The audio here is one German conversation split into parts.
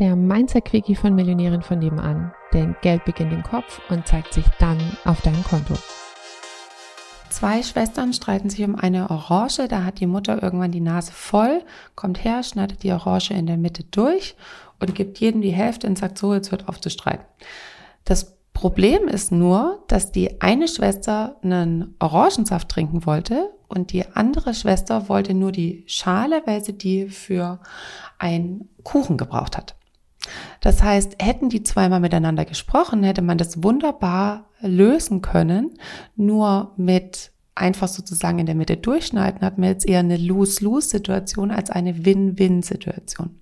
der Mindset-Quickie von Millionären von nebenan. Denn Geld beginnt im Kopf und zeigt sich dann auf deinem Konto. Zwei Schwestern streiten sich um eine Orange. Da hat die Mutter irgendwann die Nase voll, kommt her, schneidet die Orange in der Mitte durch und gibt jedem die Hälfte und sagt so, jetzt hört auf zu streiten. Das Problem ist nur, dass die eine Schwester einen Orangensaft trinken wollte und die andere Schwester wollte nur die Schale, weil sie die für einen Kuchen gebraucht hat. Das heißt, hätten die zweimal miteinander gesprochen, hätte man das wunderbar lösen können. Nur mit einfach sozusagen in der Mitte durchschneiden hat man jetzt eher eine Lose-Lose-Situation als eine Win-Win-Situation.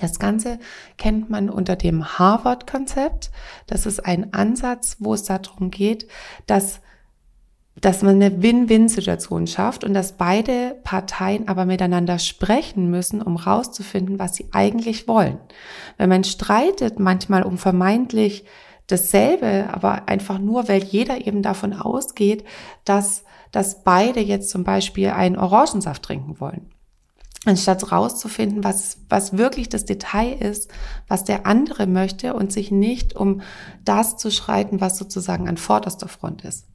Das Ganze kennt man unter dem Harvard-Konzept. Das ist ein Ansatz, wo es darum geht, dass dass man eine Win-Win-Situation schafft und dass beide Parteien aber miteinander sprechen müssen, um rauszufinden, was sie eigentlich wollen. Wenn man streitet, manchmal um vermeintlich dasselbe, aber einfach nur, weil jeder eben davon ausgeht, dass, dass beide jetzt zum Beispiel einen Orangensaft trinken wollen. Anstatt rauszufinden, was, was wirklich das Detail ist, was der andere möchte und sich nicht um das zu schreiten, was sozusagen an vorderster Front ist.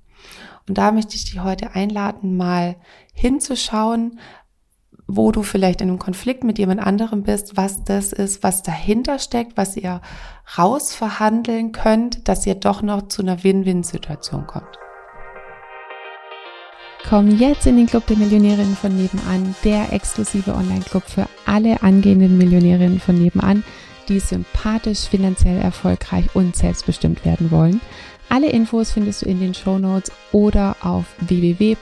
Und da möchte ich dich heute einladen, mal hinzuschauen, wo du vielleicht in einem Konflikt mit jemand anderem bist, was das ist, was dahinter steckt, was ihr rausverhandeln könnt, dass ihr doch noch zu einer Win-Win-Situation kommt. Komm jetzt in den Club der Millionärinnen von nebenan, der exklusive Online-Club für alle angehenden Millionärinnen von nebenan, die sympathisch, finanziell erfolgreich und selbstbestimmt werden wollen. Alle Infos findest du in den Show Notes oder auf www.m-vn.de.